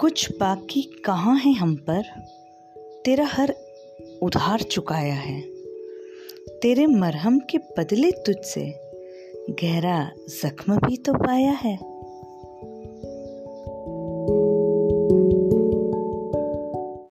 कुछ बाकी कहाँ है हम पर? तेरा हर उधार चुकाया है। तेरे मरहम के बदले तुझसे गहरा जख्म भी तो पाया है।